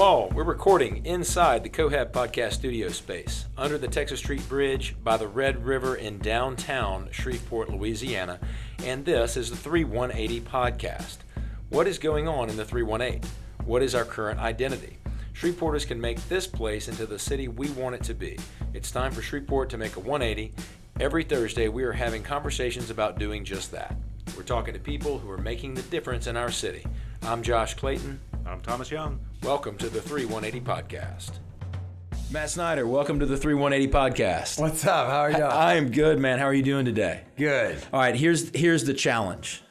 All. We're recording inside the Cohab Podcast studio space under the Texas Street Bridge by the Red River in downtown Shreveport, Louisiana, and this is the 3180 Podcast. What is going on in the 318? What is our current identity? Shreveporters can make this place into the city we want it to be. It's time for Shreveport to make a 180. Every Thursday, we are having conversations about doing just that. We're talking to people who are making the difference in our city. I'm Josh Clayton. I'm Thomas Young. Welcome to the 3180 Podcast. Matt Snyder, welcome to the 3180 Podcast. What's up? How are you? I am good, man. How are you doing today? Good. All right, here's here's the challenge.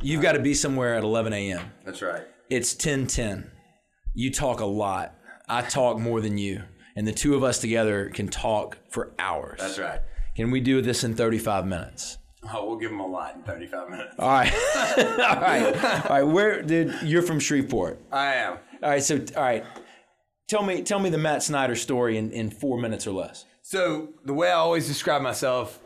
You've got to be somewhere at 11 a.m. That's right. It's 10:10. You talk a lot. I talk more than you, and the two of us together can talk for hours. That's right. Can we do this in 35 minutes? Oh, we'll give them a lot in 35 minutes. All right. all right. All right. Where dude, you're from Shreveport. I am. All right, so all right. Tell me tell me the Matt Snyder story in, in four minutes or less. So, the way I always describe myself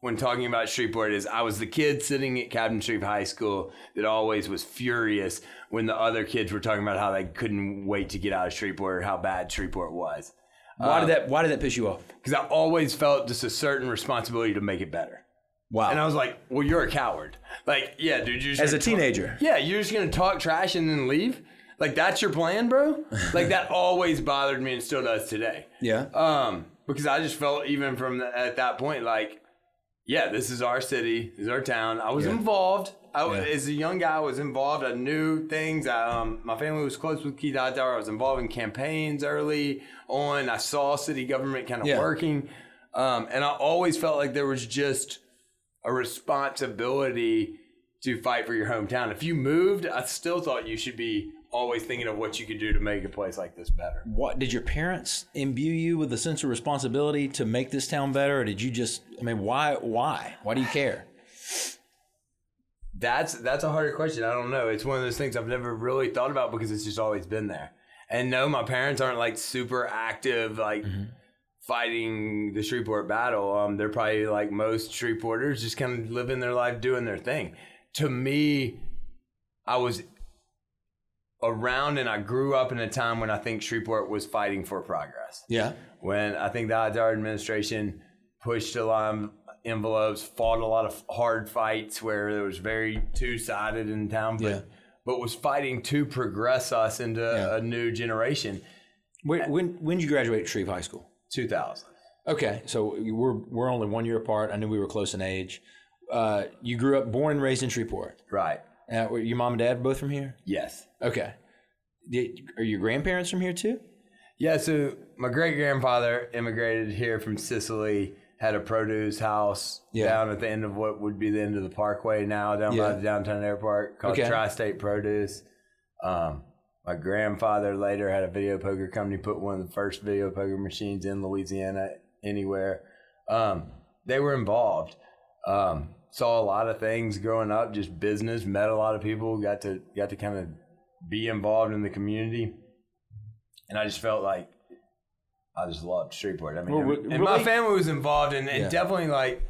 when talking about Shreveport is I was the kid sitting at Captain Shreve High School that always was furious when the other kids were talking about how they couldn't wait to get out of Shreveport or how bad Shreveport was. Why did uh, that why did that piss you off? Because I always felt just a certain responsibility to make it better. Wow. And I was like, well, you're a coward. Like, yeah, dude, you're just As a talk- teenager. Yeah, you're just gonna talk trash and then leave. Like that's your plan, bro. like that always bothered me and still does today. yeah. Um, because I just felt even from the, at that point, like, yeah, this is our city, this is our town. I was Yeah. involved. I, Yeah. As a young guy, I was involved. I knew things. I, um, my family was close with Keith Hightower. I was involved in campaigns early on. I saw city government kind of Yeah. working, um, and I always felt like there was just a responsibility to fight for your hometown. If you moved, I still thought you should be always thinking of what you could do to make a place like this better. What did your parents imbue you with a sense of responsibility to make this town better, or did you just? I mean, why? Why? Why do you care? That's that's a harder question. I don't know. It's one of those things I've never really thought about because it's just always been there. And no, my parents aren't like super active, like fighting the Shreveport battle. Um, they're probably like most Shreveporters, just kind of living their life, doing their thing. To me, I was around and I grew up in a time when I think Shreveport was fighting for progress Yeah. when I think the Hightower administration pushed a lot of envelopes, fought a lot of hard fights where it was very two sided in town, but, Yeah. but was fighting to progress us into Yeah. a new generation. When when when did you graduate Shreve High School? 2000. Okay, so we're we're only one year apart. I knew we were close in age. Uh, you grew up, born and raised in Shreveport. Right. Uh, were your mom and dad both from here? Yes. Okay. Did, are your grandparents from here too? Yeah, so my great grandfather immigrated here from Sicily, had a produce house Yeah. down at the end of what would be the end of the parkway now, down Yeah. by the downtown airport called Okay. Tri State Produce. Um, my grandfather later had a video poker company, put one of the first video poker machines in Louisiana anywhere. Um, they were involved. Um, saw a lot of things growing up, just business, met a lot of people, got to got to kind of be involved in the community and I just felt like I just loved Shreveport. I mean, Well, and re- my family was involved, and, and Yeah. definitely like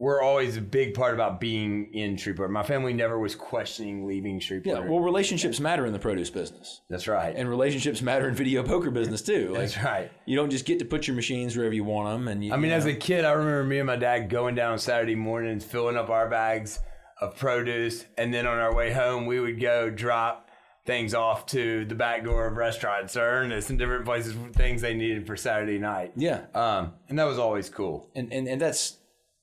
we're always a big part about being in Shreveport. My family never was questioning leaving Shreveport. Yeah. Well, relationships matter in the produce business, that's right. and relationships matter in video poker business too. Like that's right. you don't just get to put your machines wherever you want them. And you, I mean, you as a kid, I remember me and my dad going down on Saturday mornings, filling up our bags of produce, and then on our way home, we would go drop things off to the back door of restaurants or Ernest and different places, things they needed for Saturday night. yeah, Um, and that was always cool. and, and and that's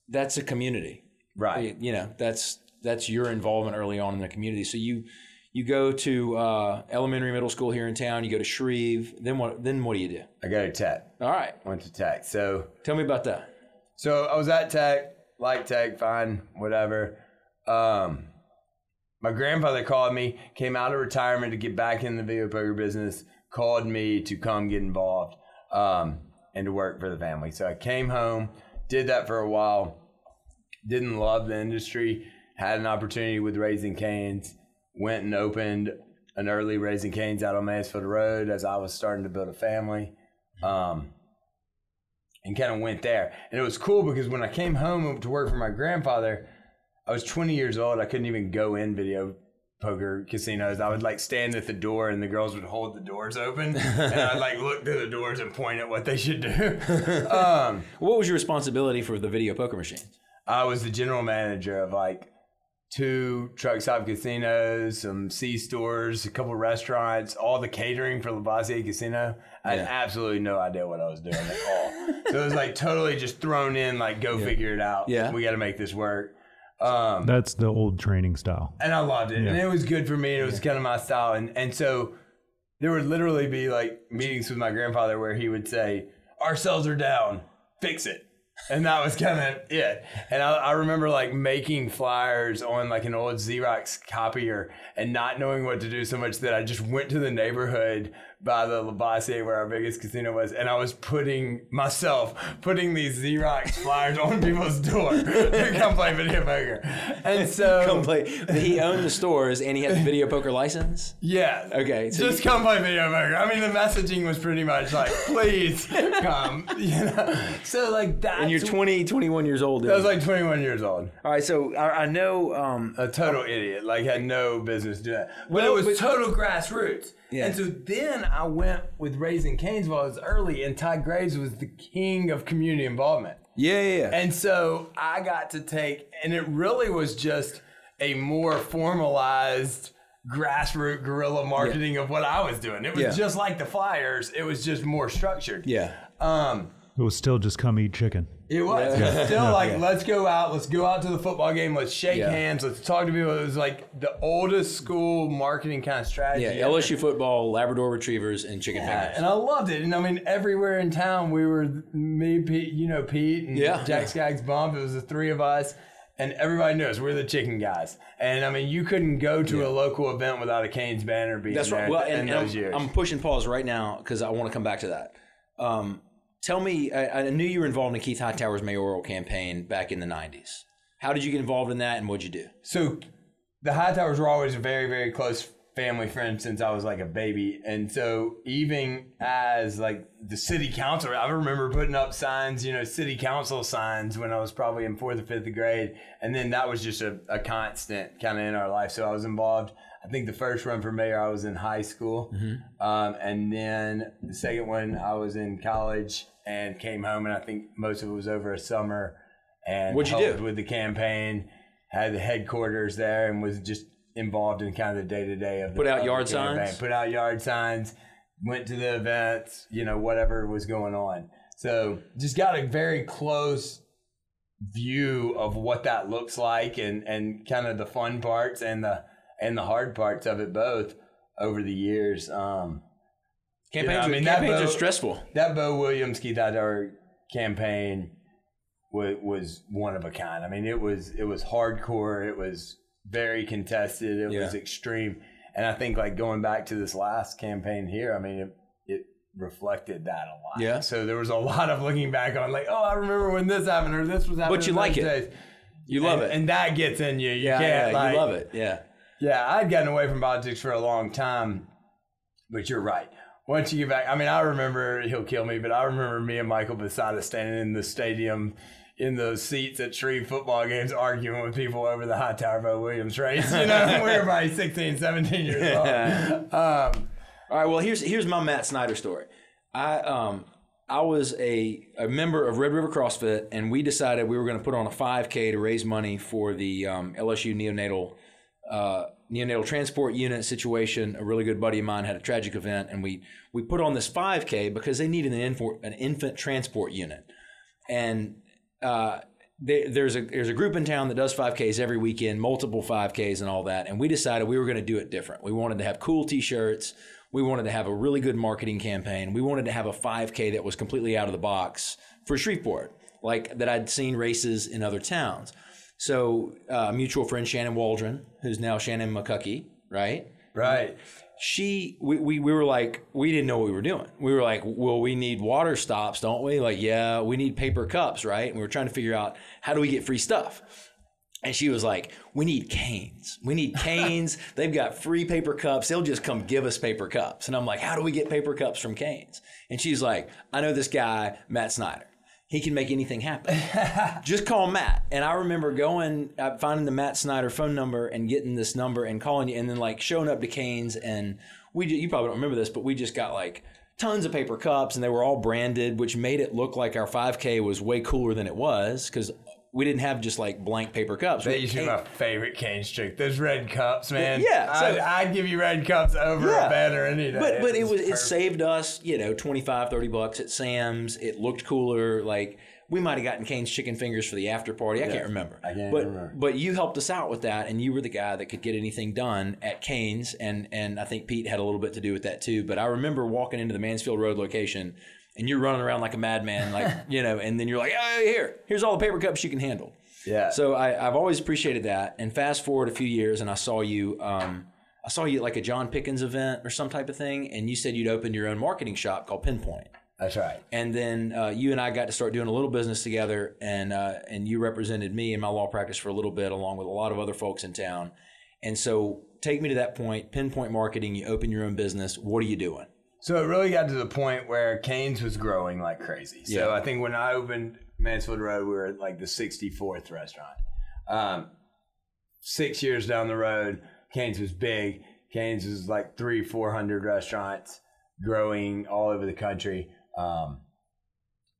that's a community. Right. you know that's that's your involvement early on in the community so you you go to uh, elementary middle school here in town you go to shreve then what then what do you do I go to Tech. all right Went to Tech. So tell me about that so I was at Tech, like Tech, fine, whatever. Um, my grandfather called me, came out of retirement to get back in the video poker business, called me to come get involved um, and to work for the family. So I came home, did that for a while, didn't love the industry, had an opportunity with Raising Canes, went and opened an early Raising Canes out on Mansfield Road as I was starting to build a family. Um, and kind of went there. And it was cool because when I came home to work for my grandfather, I was 20 years old. I couldn't even go in video poker casinos, I would like stand at the door and the girls would hold the doors open and I'd like look through the doors and point at what they should do. um, What was your responsibility for the video poker machines? I was the general manager of like two truck stop casinos, some C stores, a couple restaurants, all the catering for Lavoisier Casino. I had Yeah. absolutely no idea what I was doing at all. so it was like totally just thrown in, like go figure it out. Yeah. we got to make this work. Um, That's the old training style. and I loved it, and it was good for me. It was kind of my style, and and so there would literally be like meetings with my grandfather where he would say, "Our cells are down, fix it." And that was kind of it. And I, I remember like making flyers on like an old Xerox copier and not knowing what to do so much that I just went to the neighborhood by the Lavoisier where our biggest casino was, and I was putting myself putting these Xerox flyers on people's door to come play video poker. And so Come play. He owned the stores and he had the video poker license. Yeah. Okay, so just you- come play video poker. I mean, the messaging was pretty much like, please come. You know. So like that. And you're 20, 21 years old. I was like 21 years old. all right. So I, I know. Um, A total idiot. Like had no business doing that. But Well, it was but- total grassroots. Yeah. And so then I went with Raising Canes was early, and Todd Graves was the king of community involvement. yeah, yeah, yeah. And so I got to take, and it really was just a more formalized grassroots guerrilla marketing of what I was doing. It was Yeah. just like the flyers. It was just more structured. yeah. Um, It was still just come eat chicken. it was still like, Yeah. let's go out, let's go out to the football game, let's shake Yeah. hands, let's talk to people. It was like the oldest school marketing kind of strategy. Yeah, ever. LSU football, Labrador Retrievers, and chicken Yeah, fingers. and I loved it. And I mean, everywhere in town, we were me, Pete, you know, Pete and Yeah. Jack Skaggs Bump. It was the three of us, and everybody knows we're the chicken guys. And I mean, you couldn't go to a local event without a Canes banner being That's there right. Well, in and, and those I'm, years. I'm pushing pause right now because I want to come back to that. Um, tell me, I, I knew you were involved in Keith Hightower's mayoral campaign back in the '90s. How did you get involved in that, and what'd you do? so the Hightowers were always a very, very close family friend since I was like a baby. And so even as like the city council, I remember putting up signs, you know, city council signs when I was probably in fourth or fifth grade. And then that was just a, a constant kind of in our life. So I was involved. I think the first run for mayor, I was in high school. Um, and then the second one, I was in college and came home. And I think most of it was over a summer. And What'd you do? with the campaign? Had the headquarters there and was just involved in kind of the day to day of the Put out yard campaign. signs? Put out yard signs. Went to the events. You know, whatever was going on. So just got a very close view of what that looks like and and kind of the fun parts and the and the hard parts of it both over the years. Um, Campaigns, I are- mean, that campaigns are stressful. that Bo Williams Keith Hightower campaign was was one of a kind. I mean, it was it was hardcore. It was very contested. It Yeah. was extreme. And I think like going back to this last campaign here, I mean, it, it reflected that a lot. Yeah. So there was a lot of looking back on like, oh, I remember when this happened or this was happening. But you like it. days. You love and, it. and that gets in you. You yeah, can't yeah, like, you love it. Yeah. yeah, I'd gotten away from politics for a long time, but you're right. Once you get back, I mean, I remember he'll kill me, but I remember me and Michael Besada standing in the stadium in those seats at Shreve football games arguing with people over the Hightower Bo Williams race. You know, we were probably 16, 17 years old. Um, All right. Well, here's here's my Matt Snyder story. I um I was a, a member of Red River CrossFit, and we decided we were going to put on a 5K to raise money for the um, LSU neonatal uh, neonatal transport unit situation. A really good buddy of mine had a tragic event, and we we put on this 5K because they needed an infant an infant transport unit, and uh, they, there's a there's a group in town that does 5Ks every weekend, multiple 5Ks and all that. And we decided we were going to do it different. We wanted to have cool T-shirts. We wanted to have a really good marketing campaign. We wanted to have a 5K that was completely out of the box for Shreveport, like that I'd seen races in other towns. So, uh, mutual friend Shannon Waldron, who's now Shannon McCuckey, right? right. she we, we we were like we didn't know what we were doing. We were like well we need water stops don't we? Like yeah we need paper cups right? And we were trying to figure out how do we get free stuff? And she was like we need canes. We need canes. They've got free paper cups. They'll just come give us paper cups. And i'm like how do we get paper cups from canes? And she's like i know this guy matt snyder he can make anything happen. Just call Matt. And I remember going, uh, finding the Matt Snyder phone number and getting this number and calling you, and then like showing up to Canes. And we, you probably don't remember this, but we just got like tons of paper cups, and they were all branded, which made it look like our 5K was way cooler than it was because we didn't have just like blank paper cups. That used to be my favorite cane trick. Those red cups, man. Yeah, so- I'd, I'd give you red cups over Yeah. a banner any day. But but it was it saved us, you know, 25, 30 bucks at Sam's. It looked cooler. Like we might have gotten Cane's chicken fingers for the after party. I can't remember. I can't but, remember. But you helped us out with that, and you were the guy that could get anything done at Cane's, and and I think Pete had a little bit to do with that too. But I remember walking into the Mansfield Road location, and you're running around like a madman, like you know, and then you're like, oh, here, here's all the paper cups you can handle. Yeah. So I, I've always appreciated that. And fast forward a few years, and I saw you. Um, I saw you at like a John Pickens event or some type of thing, and you said you'd opened your own marketing shop called Pinpoint. That's right. And then uh, you and I got to start doing a little business together, and uh, and you represented me in my law practice for a little bit, along with a lot of other folks in town. And so, take me to that point. Pinpoint marketing. You open your own business. What are you doing? So it really got to the point where Canes was growing like crazy. So Yeah. I think when I opened Mansfield Road, we were at like the 64th restaurant. Um, six years down the road, Canes was big. Canes was like three, 400 restaurants growing all over the country. Um,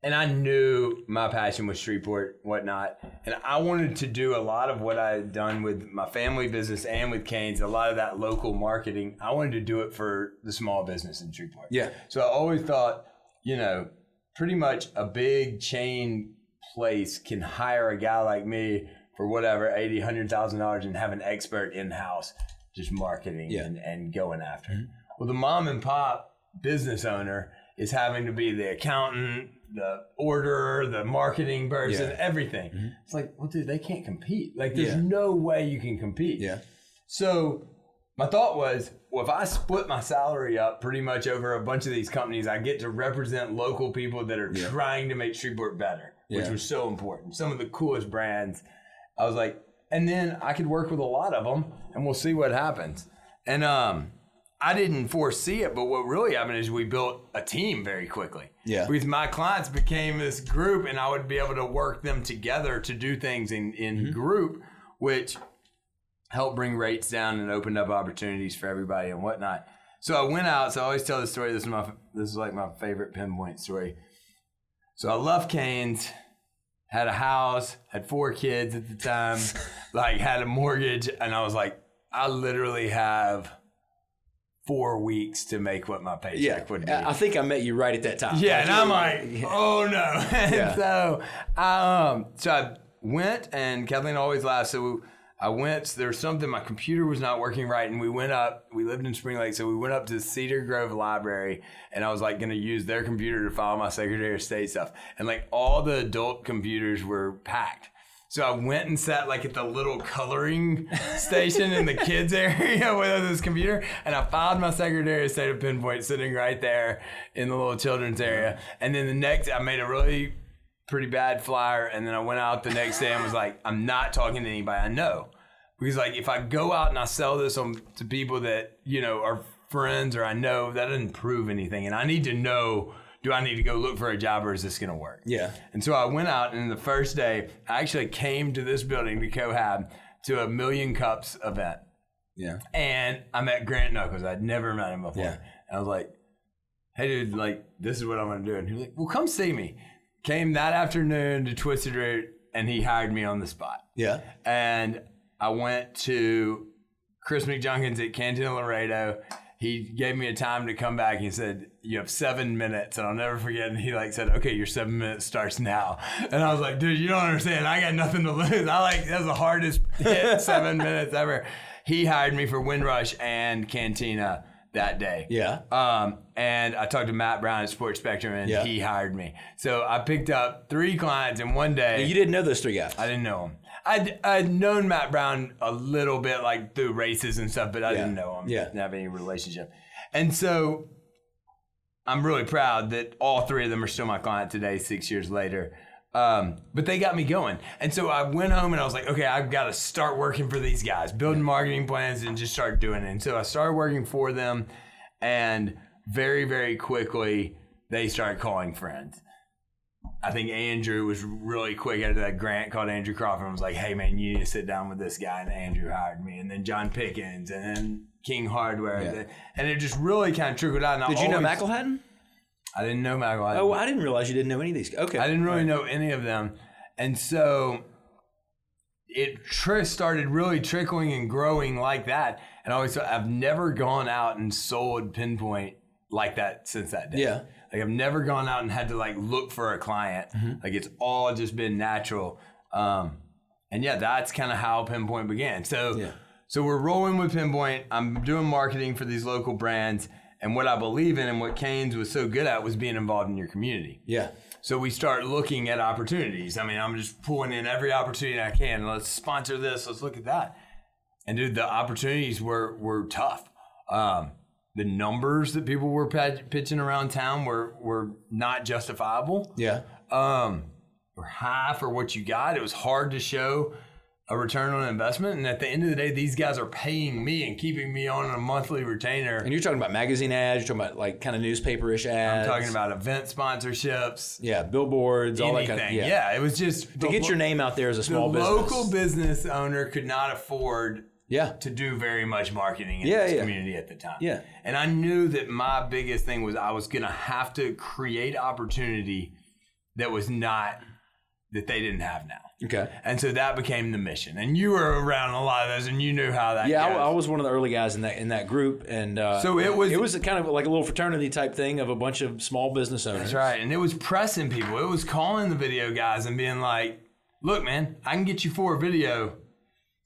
and I knew my passion was Shreveport, whatnot. And I wanted to do a lot of what I had done with my family business and with Canes, a lot of that local marketing. I wanted to do it for the small business in Shreveport. Yeah. So I always thought, you know, pretty much a big chain place can hire a guy like me for whatever, eighty, hundred thousand dollars and have an expert in house just marketing Yeah. and, and going after it. Well, the mom and pop business owner is having to be the accountant, the order, the marketing person, Yeah. everything. It's like, well, dude, they can't compete. Like, there's Yeah. no way you can compete. Yeah. So my thought was, well, if I split my salary up pretty much over a bunch of these companies, I get to represent local people that are trying to make Shreveport better, which was so important. Some of the coolest brands. I was like, and then I could work with a lot of them, and we'll see what happens. And um, I didn't foresee it, but what really happened is we built a team very quickly. Yeah. Because my clients became this group, and I would be able to work them together to do things in in mm-hmm. group, which helped bring rates down and opened up opportunities for everybody and whatnot. So I went out. So I always tell the story. This is my this is like my favorite pinpoint story. So I left Canes, had a house, had four kids at the time, like had a mortgage, and I was like, I literally have four weeks to make what my paycheck Yeah. would be. I I think I met you right at that time. Yeah, and I'm like, oh no. and Yeah. so, um, so I went, and Kathleen always laughs. So I went. There was something. My computer was not working right, and we went up. We lived in Spring Lake, so we went up to Cedar Grove Library, and I was like going to use their computer to file my Secretary of State stuff, and like all the adult computers were packed. So I went and sat like at the little coloring station in the kids area with this computer, and I filed my Secretary of State of Pinpoint sitting right there in the little children's area. And then the next, I made a really pretty bad flyer, and then I went out the next day and was like, I'm not talking to anybody I know, because like if I go out and I sell this on to people that you know are friends or I know, that doesn't prove anything, and I need to know. Do I need to go look for a job or is this going to work? Yeah. And so I went out, and the first day, I actually came to this building to Cohab to a Million Cups event. Yeah. And I met Grant Knuckles. I'd never met him before. Yeah. And I was like, hey, dude, like, this is what I'm going to do. And he was like, well, come see me. Came that afternoon to Twisted Root, and he hired me on the spot. Yeah. And I went to Chris McJunkins at Cantina Laredo. He gave me a time to come back. He said, "You have seven minutes," and I'll never forget. And he like said, "Okay, your seven minutes starts now." And I was like, "Dude, you don't understand. I got nothing to lose. I like that's the hardest hit seven minutes ever." He hired me for Windrush and Cantina that day. Yeah. Um, and I talked to Matt Brown at Sports Spectrum, and Yeah. he hired me. So I picked up three clients in one day. You didn't know those three guys. I didn't know him. I'd, I'd known Matt Brown a little bit, like through races and stuff, but I Yeah. didn't know him. Yeah. Didn't have any relationship. And so I'm really proud that all three of them are still my client today, six years later. Um, but they got me going. And so I went home and I was like, okay, I've got to start working for these guys, building marketing plans and just start doing it. And so I started working for them. And very, very quickly, they started calling friends. I think Andrew was really quick out of that grant called Andrew Crawford and was like, hey man, you need to sit down with this guy. And Andrew hired me. And then John Pickens and then King Hardware. Yeah. And it just really kind of trickled out. And I Did you know always- I didn't know McElhatton. Oh, I didn't realize you didn't know any of these. Okay. I didn't really know any of them. And so it tr- started really trickling and growing like that. And I always I've never gone out and sold Pinpoint like that since that day. Yeah. Like I've never gone out and had to like look for a client. Mm-hmm. Like it's all just been natural. Um, and yeah, that's kind of how Pinpoint began. So Yeah. so we're rolling with Pinpoint. I'm doing marketing for these local brands. And what I believe in and what Canes was so good at was being involved in your community. Yeah. So we start looking at opportunities. I mean, I'm just pulling in every opportunity I can. Let's sponsor this. Let's look at that. And dude, the opportunities were were tough. Um, the numbers that people were pitching around town were were not justifiable. Yeah. Um, or half or what you got. It was hard to show a return on investment. And at the end of the day, these guys are paying me and keeping me on a monthly retainer. And you're talking about magazine ads. You're talking about like kind of newspaperish ads. I'm talking about event sponsorships. yeah, billboards, all that Anything. kind of thing. yeah. it was just To get your name out there as a small the business. local business owner could not afford Yeah. to do very much marketing in Yeah, this yeah. community at the time. Yeah. And I knew that my biggest thing was I was going to have to create opportunity that was not that they didn't have now. Okay. And so that became the mission. And you were around a lot of those and you knew how that Yeah, I. I was one of the early guys in that in that group, and uh, So it was- it was kind of like a little fraternity type thing of a bunch of small business owners. That's right. And it was pressing people. It was calling the video guys and being like, look, man, I can get you for a video.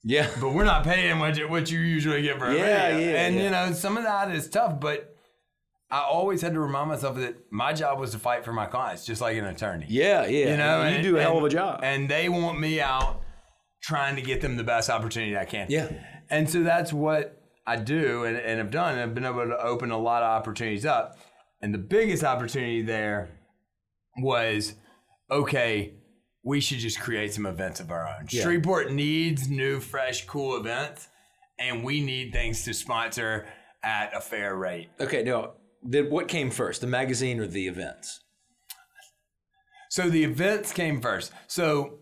Yeah. but we're not paying what you, what you usually get for a Yeah, video. yeah, and yeah. you know, some of that is tough, but I always had to remind myself that my job was to fight for my clients, just like an attorney. Yeah, yeah. You know, you and- do a hell of a job. And they want me out trying to get them the best opportunity I can. Yeah. And so that's what I do and, and have done. And I've been able to open a lot of opportunities up. And the biggest opportunity there was okay, we should just create some events of our own. Yeah. Shreveport needs new, fresh, cool events, and we need things to sponsor at a fair rate. okay, now, then what came first, the magazine or the events? So the events came first. So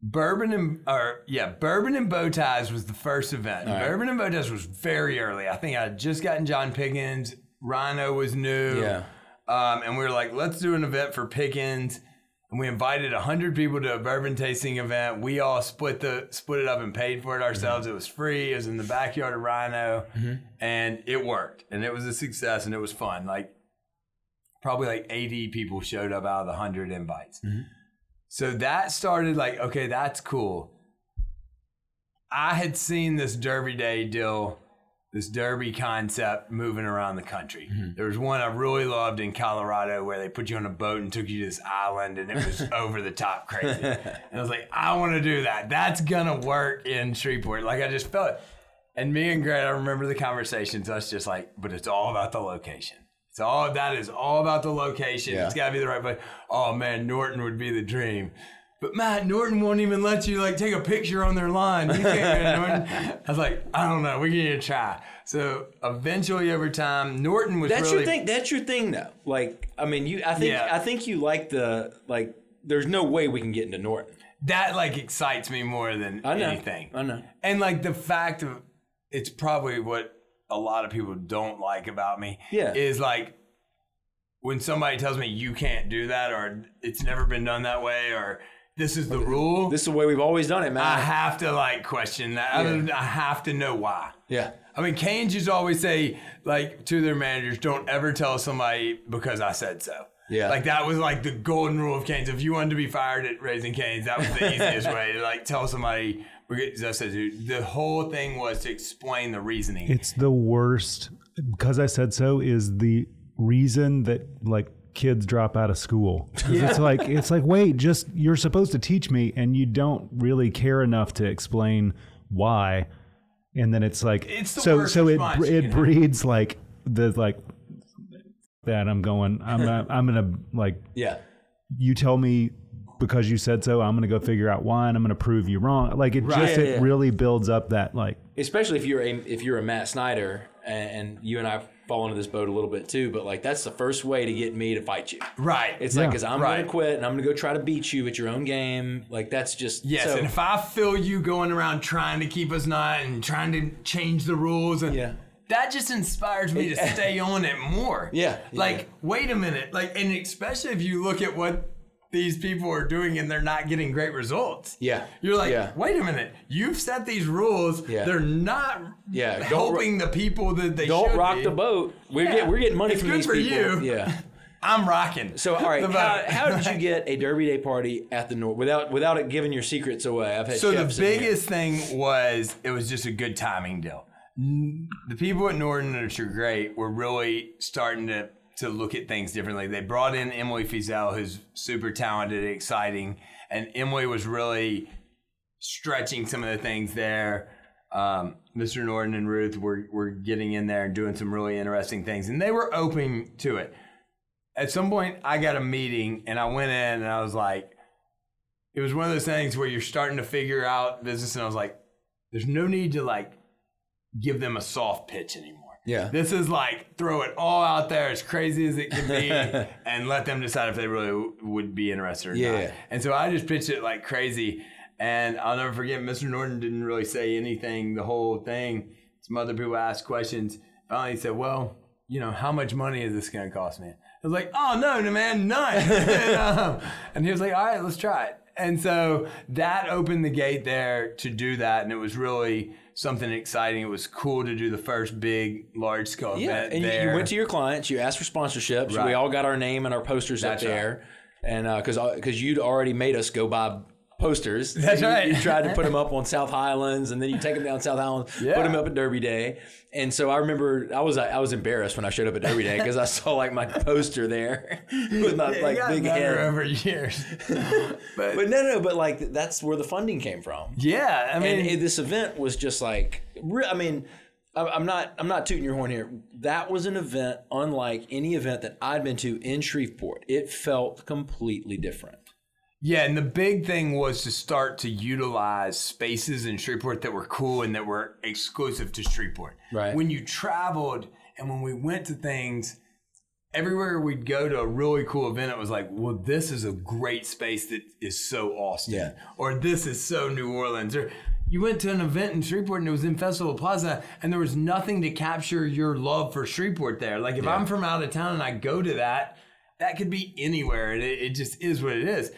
Bourbon and or yeah, Bourbon and Bow Ties was the first event. Right. Bourbon and Bow Ties was very early. I think I had just gotten John Pickens. Rhino was new. Yeah. Um, and we were like, let's do an event for Pickens. And we invited hundred people to a bourbon tasting event. We all split the split it up and paid for it mm-hmm. ourselves. It was free. It was in the backyard of Rhino, mm-hmm. and it worked. And it was a success. And it was fun. Like probably like 80 people showed up out of the 100 invites. Mm-hmm. So that started like, okay, that's cool. I had seen this Derby Day deal, this Derby concept moving around the country. Mm-hmm. There was one I really loved in Colorado where they put you on a boat and took you to this island and it was over the top crazy. And I was like, I want to do that. That's going to work in Shreveport. Like I just felt it. And me and Grant, I remember the conversations. Us just like, but it's all about the location. It's all that is all about the location. Yeah. It's got to be the right place. Oh man, Norton would be the dream. But Matt, Norton won't even let you like take a picture on their line. You can't go Norton. I was like, I don't know. We need to try. So eventually, over time, Norton was That's really your thing. That's your thing, though. Like, I mean, you. I think. Yeah. I think you like the like. There's no way we can get into Norton. that like excites me more than I know. anything. I know. And like the fact of it's probably what a lot of people don't like about me. Yeah. Is like when somebody tells me you can't do that or it's never been done that way or this is the rule. This is the way we've always done it, man. I have to like question that. I, don't- I have to know why. yeah. I mean, Canes used to always say, like, to their managers, don't ever tell somebody because I said so. Yeah. Like, that was like the golden rule of Canes. If you wanted to be fired at Raising Canes, that was the easiest way to, like, tell somebody. because I said, the whole thing was to explain the reasoning. It's the worst because I said so is the reason that like kids drop out of school. 'Cause It's like it's like wait, just you're supposed to teach me and you don't really care enough to explain why. And then it's like It's the so so it response it breeds like the like that I'm going I'm not, I'm going to like Yeah. you tell me because you said so, I'm going to go figure out why and I'm going to prove you wrong. Like it just Yeah, it yeah. really builds up that like Especially if you're a if you're a Matt Snyder and, and you and I fall into this boat a little bit too, but like that's the first way to get me to fight you. Right. It's like because I'm Right. gonna quit and I'm gonna go try to beat you at your own game. Like that's just Yes, So, and if I feel you going around trying to keep us not and trying to change the rules and Yeah. that just inspires me to stay on it more. Yeah, yeah. Like, wait a minute. Like and especially if you look at what these people are doing and they're not getting great results. Yeah. You're like, Yeah. wait a minute. You've set these rules. Yeah. They're not Yeah, helping the people that they don't rock be. the boat. We're Yeah. getting we're getting money It's from good these for people. you. Yeah. I'm rocking. So all right, how, how did you get a Derby Day party at the North without without it giving your secrets away? I've had So the chefs in here. biggest thing was it was just a good timing deal. The people at Norton, which are great, were really starting to to look at things differently. They brought in Emily Fizel, who's super talented, exciting, and Emily was really stretching some of the things there. Um, Mr. Norton and Ruth were were getting in there and doing some really interesting things, and they were open to it. At some point, I got a meeting, and I went in, and I was like, it was one of those things where you're starting to figure out business, and I was like, there's no need to like give them a soft pitch anymore. Yeah. This is like throw it all out there as crazy as it can be and let them decide if they really w- would be interested or Yeah. not. And so I just pitched it like crazy. And I'll never forget, Mr. Norton didn't really say anything the whole thing. Some other people asked questions. Finally, he said, Well, you know, how much money is this going to cost me? I was like, Oh, no, no man, none. and, um, and he was like, All right, let's try it. And so that opened the gate there to do that. And it was really something exciting. It was cool to do the first big, large scale Yeah, event. and you, there. you went to your clients, you asked for sponsorships. Right. We all got our name and our posters That's up there, and uh, because because uh, you'd already made us go buy posters. That's You- right. You tried to put them up on South Highlands, and then you take them down South Highlands, Yeah. put them up at Derby Day. And so I remember I was I was embarrassed when I showed up at Derby Day because I saw like my poster there with my like big head. over years. but, But no, no, but like that's where the funding came from. yeah, I mean, and it- this event was just like i mean i'm not i'm not tooting your horn here that was an event unlike any event that i'd been to in shreveport it felt completely different Yeah, and the big thing was to start to utilize spaces in Shreveport that were cool and that were exclusive to Shreveport. Right. When you traveled and when we went to things, everywhere we'd go to a really cool event, it was like, well, this is a great space that is so Austin. Yeah. Or this is so New Orleans. Or you went to an event in Shreveport and it was in Festival Plaza and there was nothing to capture your love for Shreveport there. Like if I'm from out of town and I go to that, that could be anywhere and it, it just is what it is.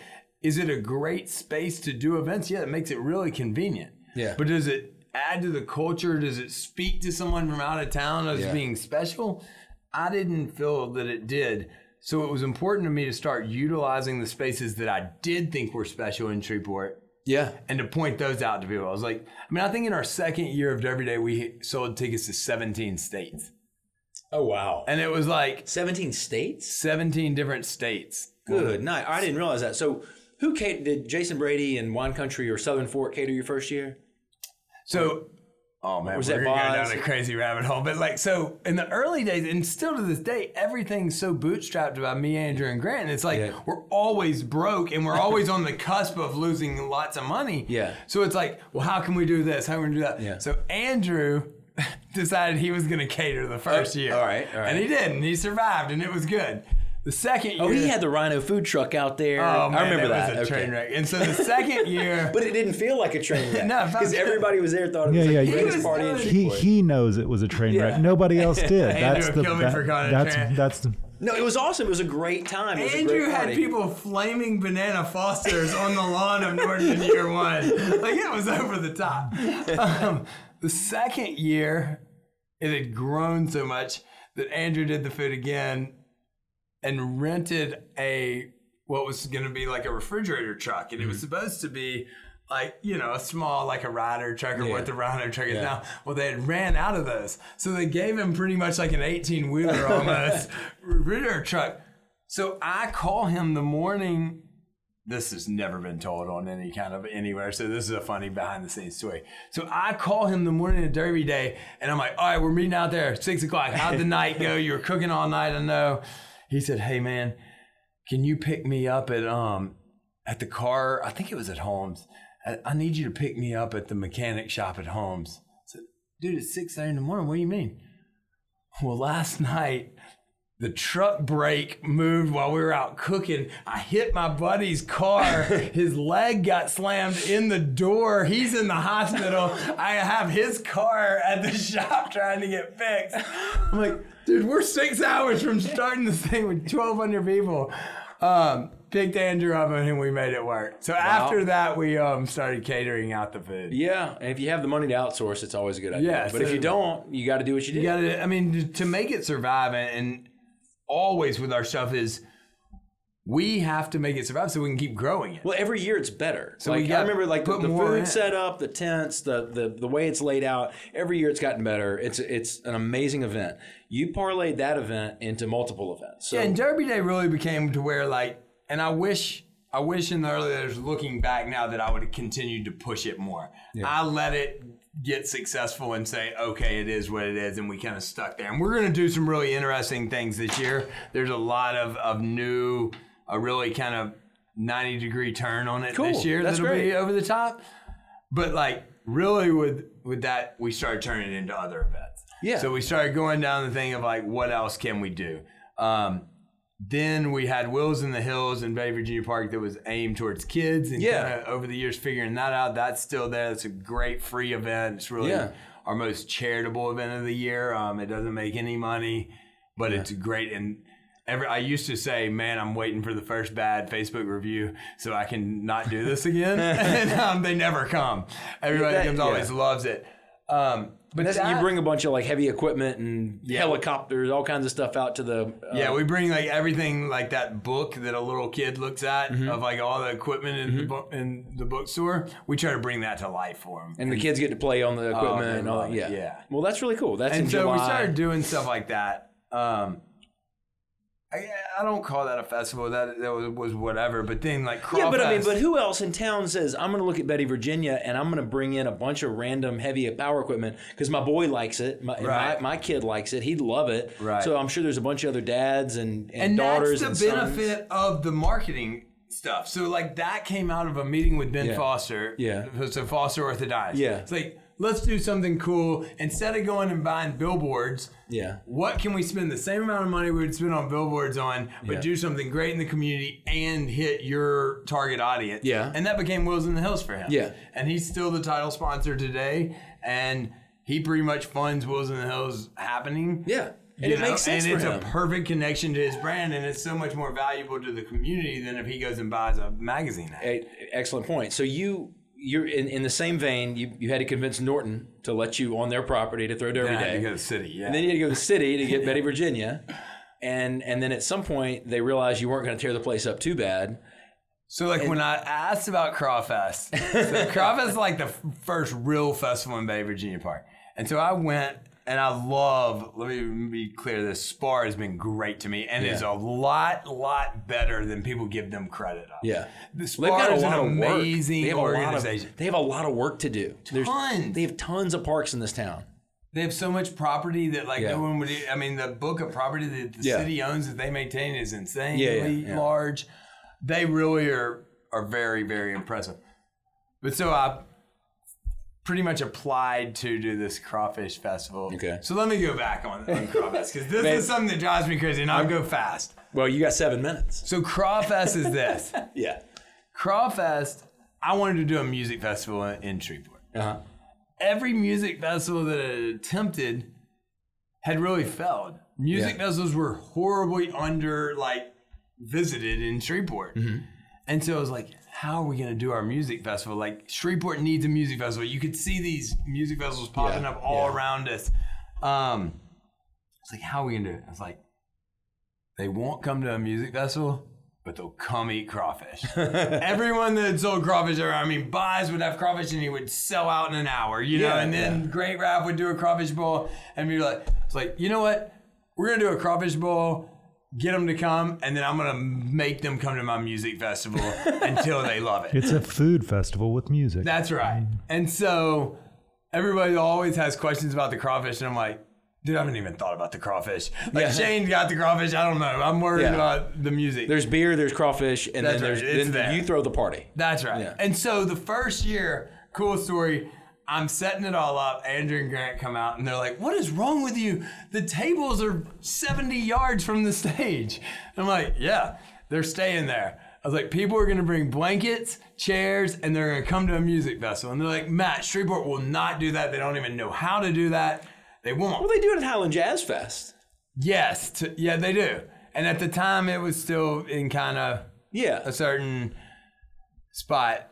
Is it a great space to do events? Yeah, it makes it really convenient. Yeah. But does it add to the culture? Does it speak to someone from out of town as Yeah. being special? I didn't feel that it did. So it was important to me to start utilizing the spaces that I did think were special in Shreveport yeah and to point those out to people. I was like, I mean, I think in our second year of Derby Day, we sold tickets to 17 states. oh wow And it was like 17 states 17 different states. good night i didn't realize that so who catered did jason brady and wine country or southern fork cater your first year So, oh man, Was we're that gonna go Boz? down a crazy rabbit hole. But like, so in the early days, and still to this day, everything's so bootstrapped by me, Andrew, and Grant. It's like Yeah. we're always broke, and we're always on the cusp of losing lots of money. Yeah. So it's like, well, how can we do this? How can we do that? Yeah. So Andrew decided he was going to cater the first Oh, year. all right, all right. And he did, and he survived, and it was good. The second year, oh he had the rhino food truck out there Oh man, i remember it that was a Okay. train wreck. And so the second year, but it didn't feel like a train wreck No, because everybody was there thought it was Yeah, like yeah, the he greatest party in He he knows it was a train Yeah. wreck. Nobody else did. That's would the kill me that- for calling it that's train. that's the, no it was awesome it was a great time it was Andrew great had people flaming banana Fosters on the lawn of Norton in year one. Like it was over the top. Um, the second year, it had grown so much that Andrew did the food again and rented a what was going to be like a refrigerator truck, and it Mm-hmm. was supposed to be like you know a small like a Ryder truck or Yeah. what the Ryder truck is Yeah. now. Well, they had ran out of those, so they gave him pretty much like an eighteen wheeler almost refrigerator truck. So I call him the morning. This has never been told on any kind of anywhere. So this is a funny behind the scenes story. So I call him the morning of Derby Day and I'm like, all right, we're meeting out there six o'clock. How'd the night go? You were cooking all night, I know. He said, Hey man, can you pick me up at um at the car? I think it was at Holmes. I, I need you to pick me up at the mechanic shop at Holmes. I said, dude, it's six thirty in the morning. What do you mean? Well, last night the truck brake moved while we were out cooking. I hit my buddy's car. His leg got slammed in the door. He's in the hospital. I have his car at the shop trying to get fixed. I'm like, dude, we're six hours from starting this thing with 1,200 people. Um, picked Andrew up and we made it work. So after that, we um, started catering out the food. Yeah, and if you have the money to outsource, it's always a good idea. Yeah, but if you don't, you got to do what you do. You gotta, I mean, to make it survive, and, and always with our stuff is we have to make it survive so we can keep growing it. Well, every year it's better. So we like, I remember like the, the food setup, the tents, the, the the way it's laid out. Every year it's gotten better. It's it's an amazing event. You parlayed that event into multiple events. So Yeah, and Derby Day really became to where like, and I wish, I wish in the early days, looking back now, that I would have continued to push it more. I let it get successful and say, okay, it is what it is, and we kind of stuck there. And we're gonna do some really interesting things this year. There's a lot of of new, a really kind of 90 degree turn on it Cool. this year. That's that'll great. be over the top. But like really with with that, we started turning it into other events. Yeah. So we started going down the thing of like, what else can we do? Um, then we had Wheels in the Hills in Betty Virginia Park that was aimed towards kids, and Yeah. over the years figuring that out. That's still there. It's a great free event. It's really Yeah. our most charitable event of the year. Um, it doesn't make any money, but it's great. And every I used to say, man, I'm waiting for the first bad Facebook review so I can not do this again. and um, they never come. Everybody That- comes always yeah. loves it. Um, but that- you bring a bunch of like heavy equipment and Yeah. helicopters, all kinds of stuff out to the. Uh, Yeah, we bring like everything like that book that a little kid looks at Mm-hmm. of like all the equipment in the book in the bookstore. We try to bring that to life for them. and the kids get to play on the equipment they and all that. Yeah. yeah. Well, that's really cool. That's and so we started doing stuff like that. Um, I, I don't call that a festival. That that was, was whatever. But then like Yeah, but I mean, but who else in town says I'm going to look at Betty Virginia and I'm going to bring in a bunch of random heavy power equipment because my boy likes it, my, Right. my my kid likes it, he'd love it. Right. So I'm sure there's a bunch of other dads and, and, and daughters that's the and sons. benefit of the marketing stuff. So like that came out of a meeting with Ben Yeah. Foster. Yeah. So Foster Orthodontist. Yeah. It's like let's do something cool instead of going and buying billboards. Yeah. What can we spend the same amount of money we would spend on billboards on, but Yeah. do something great in the community and hit your target audience? Yeah. And that became Wheels in the Hills for him. Yeah. And he's still the title sponsor today, and he pretty much funds Wheels in the Hills happening. Yeah. And You it know, makes sense and it's him. a perfect connection to his brand, and it's so much more valuable to the community than if he goes and buys a magazine. ad. Excellent point. So you you're in, in the same vein. You you had to convince Norton to let you on their property to throw Derby had Day. to go to the city. Yeah. And then you had to go to the city to get Betty Virginia. And and then at some point they realized you weren't going to tear the place up too bad. So like when I asked about Crawfest, so Crawfest is like the first real festival in Betty Virginia Park, and so I went and I love. Let me be clear: this Spar has been great to me, and is a lot, lot better than people give them credit of. Yeah. the They've Spar got a is lot an of amazing They have lot of organization. they have a lot of work to do. There's- They have tons of parks in this town. They have so much property that like Yeah. no one would. I mean, the book of property that the Yeah. city owns that they maintain is insanely Yeah, yeah, yeah. large. They really are are very very impressive. But so I pretty much applied to do this crawfish festival. Okay. So let me go back on, on crawfish because this Man. is something that drives me crazy, and I'll go fast. Well, you got seven minutes. So crawfest is this. Yeah. Crawfest. I wanted to do a music festival in, in Shreveport. Uh-huh. every music festival that had attempted had really failed. Music Yeah. festivals were horribly under like visited in Shreveport. Mm-hmm. And so I was like, how are we going to do our music festival? Like Shreveport needs a music festival. You could see these music festivals popping Yeah, up all yeah. around us. Um, it's like, how are we going to do it? I was like, they won't come to a music festival, but they'll come eat crawfish. Everyone that sold crawfish around, I mean, Buys would have crawfish and he would sell out in an hour, you know, Yeah, and then. Great Raft would do a crawfish bowl and be like, it's like, you know what? We're going to do a crawfish bowl, get them to come, and then I'm going to make them come to my music festival until they love it. It's a food festival with music. That's right. And so everybody always has questions about the crawfish, and I'm like, dude, I haven't even thought about the crawfish. Like Yeah. Shane got the crawfish. I don't know. I'm worried Yeah. about the music. There's beer, there's crawfish, and That's then right. there's It's then there. you throw the party. That's right. Yeah. And so the first year, cool story. I'm setting it all up. Andrew and Grant come out and they're like, What is wrong with you? The tables are 70 yards from the stage. And I'm like, Yeah, they're staying there. I was like, People are going to bring blankets, chairs, and they're going to come to a music festival. And they're like, Matt, Shreveport will not do that. They don't even know how to do that. They won't. Well, they do it at Highland Jazz Fest. Yes, t- yeah, they do. And at the time, it was still in kind of Yeah. a certain spot.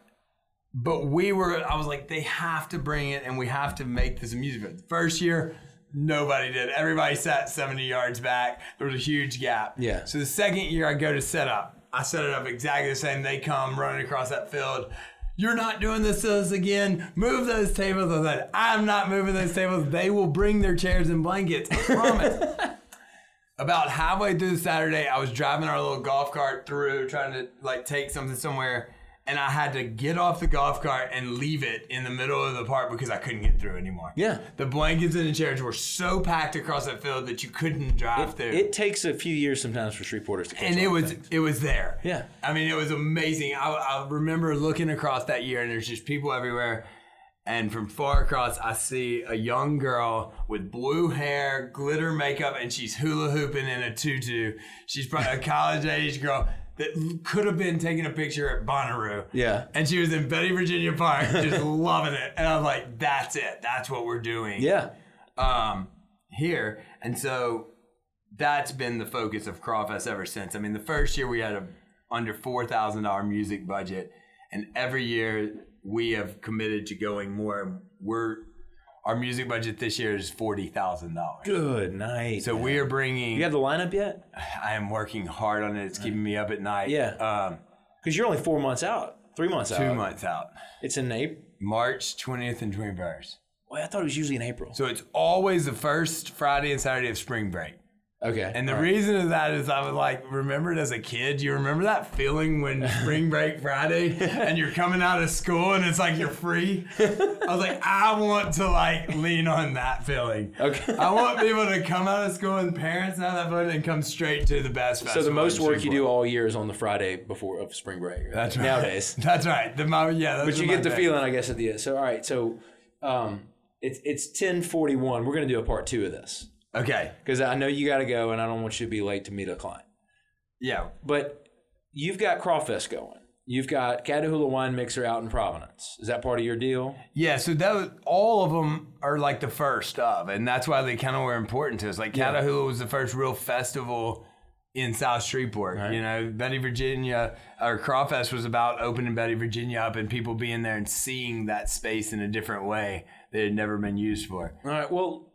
But we were, I was like, they have to bring it and we have to make this a music video. First year, nobody did. Everybody sat 70 yards back. There was a huge gap. Yeah. So the second year I go to set up, I set it up exactly the same. They come running across that field. You're not doing this to us again. Move those tables. I said, I'm not moving those tables. They will bring their chairs and blankets. I promise. About halfway through the Saturday, I was driving our little golf cart through, trying to like take something somewhere, and I had to get off the golf cart and leave it in the middle of the park because I couldn't get through anymore. Yeah. the blankets and the chairs were so packed across that field that you couldn't drive through. It takes a few years sometimes for Shreveporters to catch and it was things. it was there. Yeah. I mean, it was amazing. I, I remember looking across that year, and there's just people everywhere. And from far across, I see a young girl with blue hair, glitter makeup, and she's hula hooping in a tutu. She's probably a college age girl that could have been taking a picture at Bonnaroo. Yeah. And she was in Betty Virginia Park, just loving it. And I was like, that's it. That's what we're doing Yeah. um, here. And so that's been the focus of Crawfest ever since. I mean, the first year we had a under four thousand dollar music budget, and every year we have committed to going more. We're our music budget this year is forty thousand dollars. Good night. So we are bringing. you have the lineup yet? I am working hard on it. It's keeping me up at night. Yeah. Um, Because you're only four months out, three months out. two months out. It's in April. March twentieth and twenty first. Well, I thought it was usually in April. So it's always the first Friday and Saturday of spring break. Okay. And the right. reason of that is I was like, remembered as a kid, do you remember that feeling when spring break Friday and you're coming out of school and it's like you're free? I was like, I want to like lean on that feeling. Okay. I want people to come out of school and parents have that fun and come straight to the best So the most work you do all year is on the Friday before of spring break. That's right. Nowadays. That's right. The yeah, But you get the days. feeling, I guess, at the end. So all right, so um, it's it's ten forty one. We're gonna do a part two of this Okay. because I know you got to go, and I don't want you to be late to meet a client. Yeah. But you've got Crawfest going. You've got Catahoula Wine Mixer out in Providence. Is that part of your deal? Yeah, so that was, all of them are like the first of, and that's why they kind of were important to us. Like Yeah. Catahoula was the first real festival in South Shreveport. You know, Betty Virginia or Crawfest was about opening Betty Virginia up and people being there and seeing that space in a different way that had never been used for. All right. Well,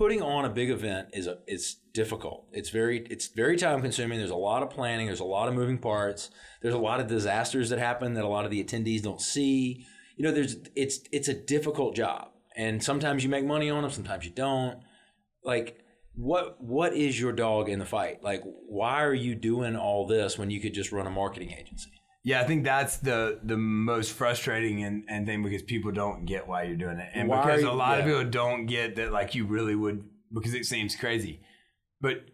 putting on a big event is a it's difficult. It's very it's very time consuming. There's a lot of planning. There's a lot of moving parts. There's a lot of disasters that happen that a lot of the attendees don't see. You know, there's it's it's a difficult job, and sometimes you make money on them, sometimes you don't. Like, what what is your dog in the fight? Like, why are you doing all this when you could just run a marketing agency? Yeah, I think that's the the most frustrating and, and thing because people don't get why you're doing it. And Why because a lot of people don't get that like you really would because it seems crazy. But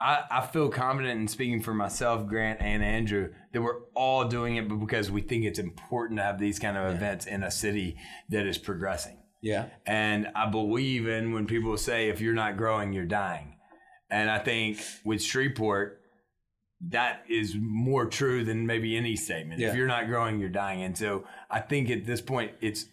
I, I feel confident in speaking for myself, Grant, and Andrew that we're all doing it but because we think it's important to have these kind of events in a city that is progressing. Yeah. And I believe in when people say if you're not growing, you're dying. And I think with Shreveport, that is more true than maybe any statement. Yeah. If you're not growing, you're dying. And so I think at this point, it's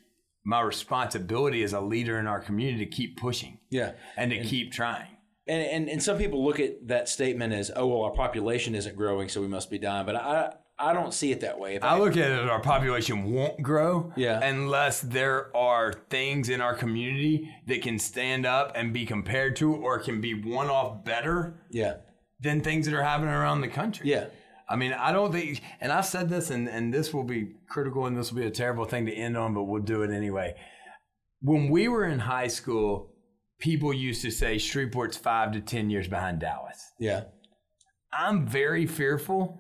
my responsibility as a leader in our community to keep pushing Yeah. and to keep trying. And, and and some people look at that statement as, oh well, our population isn't growing, so we must be dying. But I I don't see it that way. If I look at it our population won't grow Yeah. unless there are things in our community that can stand up and be compared to or can be one off better yeah, than things that are happening around the country. yeah, I mean, I don't think, and I've said this, and, and this will be critical and this will be a terrible thing to end on, but we'll do it anyway. When we were in high school, people used to say Shreveport's five to 10 years behind Dallas. yeah, I'm very fearful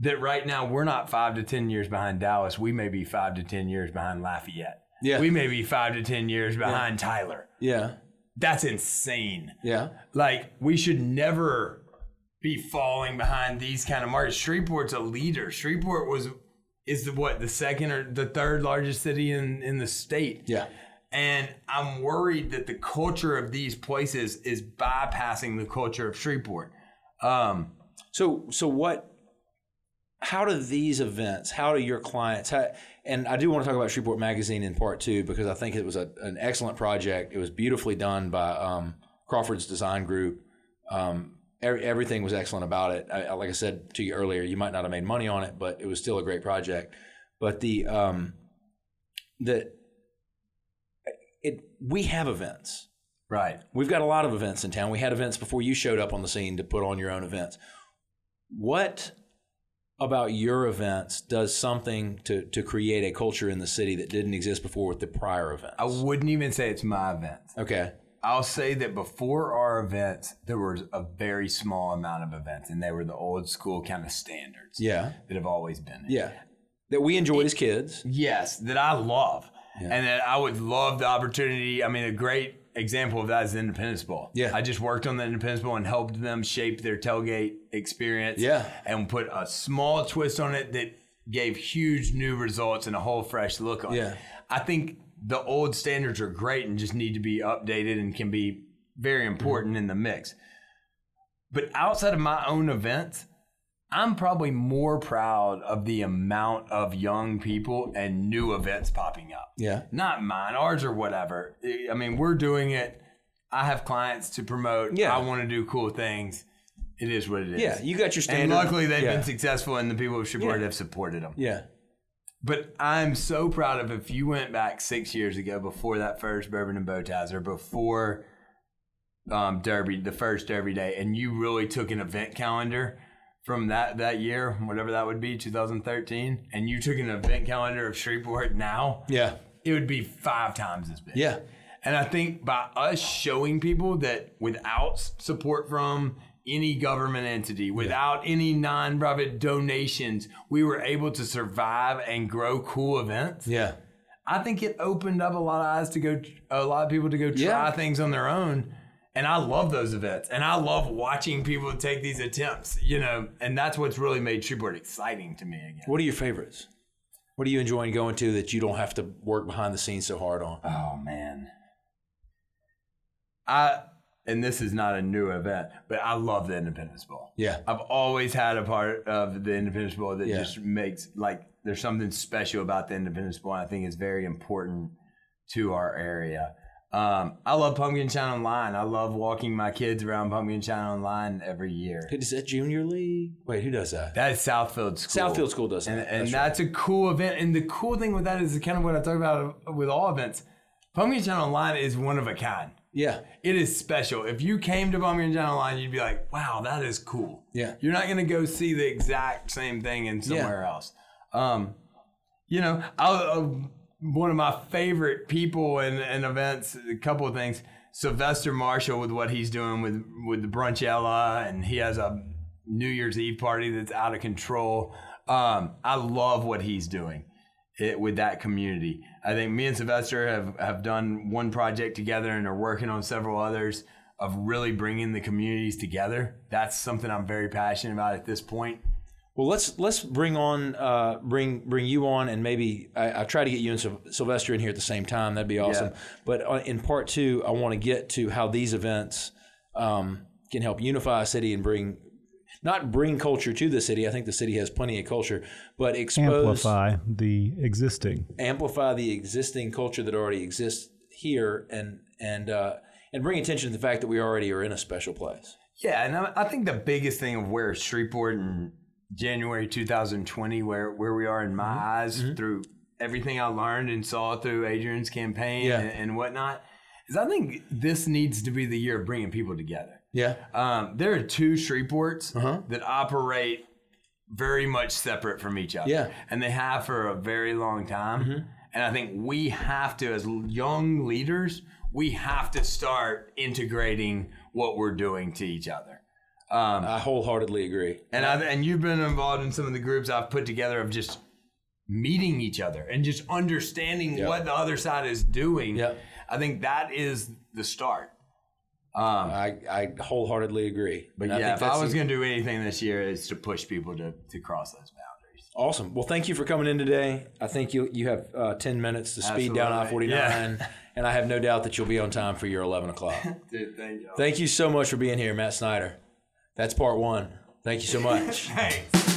that right now we're not five to 10 years behind Dallas. We may be five to 10 years behind Lafayette. Yeah. We may be five to 10 years behind Tyler. yeah, That's insane. yeah, Like we should never be falling behind these kind of markets. Shreveport's a leader. Shreveport was is the what the second or the third largest city in in the state. yeah. And I'm worried that the culture of these places is bypassing the culture of Shreveport. Um, So so what? How do these events? How do your clients? How, and I do want to talk about Shreveport Magazine in part two because I think it was a, an excellent project. It was beautifully done by um, Crawford's Design Group. Um, every, everything was excellent about it. I, like I said to you earlier, you might not have made money on it, but it was still a great project. But the um, the it we have events. right. We've got a lot of events in town. We had events before you showed up on the scene to put on your own events. What about your events does something to, to create a culture in the city that didn't exist before with the prior events? I wouldn't even say it's my event. okay. I'll say that before our events, there was a very small amount of events, and they were the old school kind of standards Yeah. that have always been. there. Yeah. That we enjoyed as kids. Yes, that I love, Yeah. and that I would love the opportunity. I mean, a great example of that is the Independence Bowl. Yeah. I just worked on the Independence Bowl and helped them shape their tailgate experience. Yeah. and put a small twist on it that gave huge new results and a whole fresh look on Yeah. it. I think the old standards are great and just need to be updated and can be very mm-hmm. important in the mix. But outside of my own events, I'm probably more proud of the amount of young people and new events popping up. Yeah. Not mine, ours or whatever. I mean, we're doing it. I have clients to promote. Yeah. I want to do cool things. It is what it is. Yeah. You got your standard. and luckily they've yeah. been successful and the people of Shreveport Yeah. have supported them. Yeah. But I'm so proud of if you went back six years ago before that first bourbon and bow ties or before um, Derby, the first Derby day, and you really took an event calendar from that that year, whatever that would be, 2013, and you took an event calendar of Shreveport now, Yeah. it would be five times as big. Yeah. And I think by us showing people that without support from any government entity, without any nonprofit donations, we were able to survive and grow cool events. Yeah. I think it opened up a lot of eyes to go, a lot of people to go try Yeah. things on their own. And I love those events. And I love watching people take these attempts, you know, and that's what's really made Shreveport exciting to me again. What are your favorites? What are you enjoying going to that you don't have to work behind the scenes so hard on? Oh man. I and this is not a new event, but I love the Independence Bowl. Yeah. I've always had a part of the Independence Bowl that Yeah. just makes like there's something special about the Independence Bowl. and I think it's very important to our area. Um, I love Pumpkin Shine on Line. I love walking my kids around Pumpkin Shine on Line every year. Is that junior league? Wait, who does that? That's Southfield School. Southfield School does and, that. and That's that's, right. a cool event. And the cool thing with that is kind of what I talk about with all events. Pumpkin Shine on Line is one of a kind. Yeah. It is special. If you came to Pumpkin Shine on Line, you'd be like, "Wow, that is cool." Yeah. You're not gonna go see the exact same thing in somewhere else. Um, you know, I, uh, one of my favorite people and, and events. A couple of things. Sylvester Marshall with what he's doing with with the Brunchella, and he has a New Year's Eve party that's out of control. Um, I love what he's doing it, with that community. I think me and Sylvester have, have done one project together and are working on several others of really bringing the communities together. That's something I'm very passionate about at this point. Well, let's let's bring on uh, bring bring you on, and maybe I, I try to get you and Syl- Sylvester in here at the same time. That'd be awesome. Yeah. But uh, in part two, I want to get to how these events um, can help unify a city and bring not bring culture to the city. I think the city has plenty of culture, but expose Amplify the existing. amplify the existing culture that already exists here, and and uh, and bring attention to the fact that we already are in a special place. Yeah, and I, I think the biggest thing of where Shreveport in January 2020, where where we are in my eyes through everything I learned and saw through Adrian's campaign Yeah. and, and whatnot, is I think this needs to be the year of bringing people together. Yeah. Um, there are two Shreveports Uh-huh. that operate very much separate from each other. Yeah. Mm-hmm. And they have for a very long time. And I think we have to, as young leaders, we have to start integrating what we're doing to each other. Um, I wholeheartedly agree. and I, and you've been involved in some of the groups I've put together of just meeting each other and just understanding what the other side is doing. Yeah. I think that is the start. Um, I, I wholeheartedly agree. But And I yeah, think if I was going to do anything this year, is to push people to, to cross those boundaries. Awesome. Well, thank you for coming in today. I think you you have uh, ten minutes to speed down I forty nine, and I have no doubt that you'll be on time for your eleven o'clock. Dude, thank you. Thank you so much for being here, Matt Snyder. That's part one. Thank you so much. Thanks.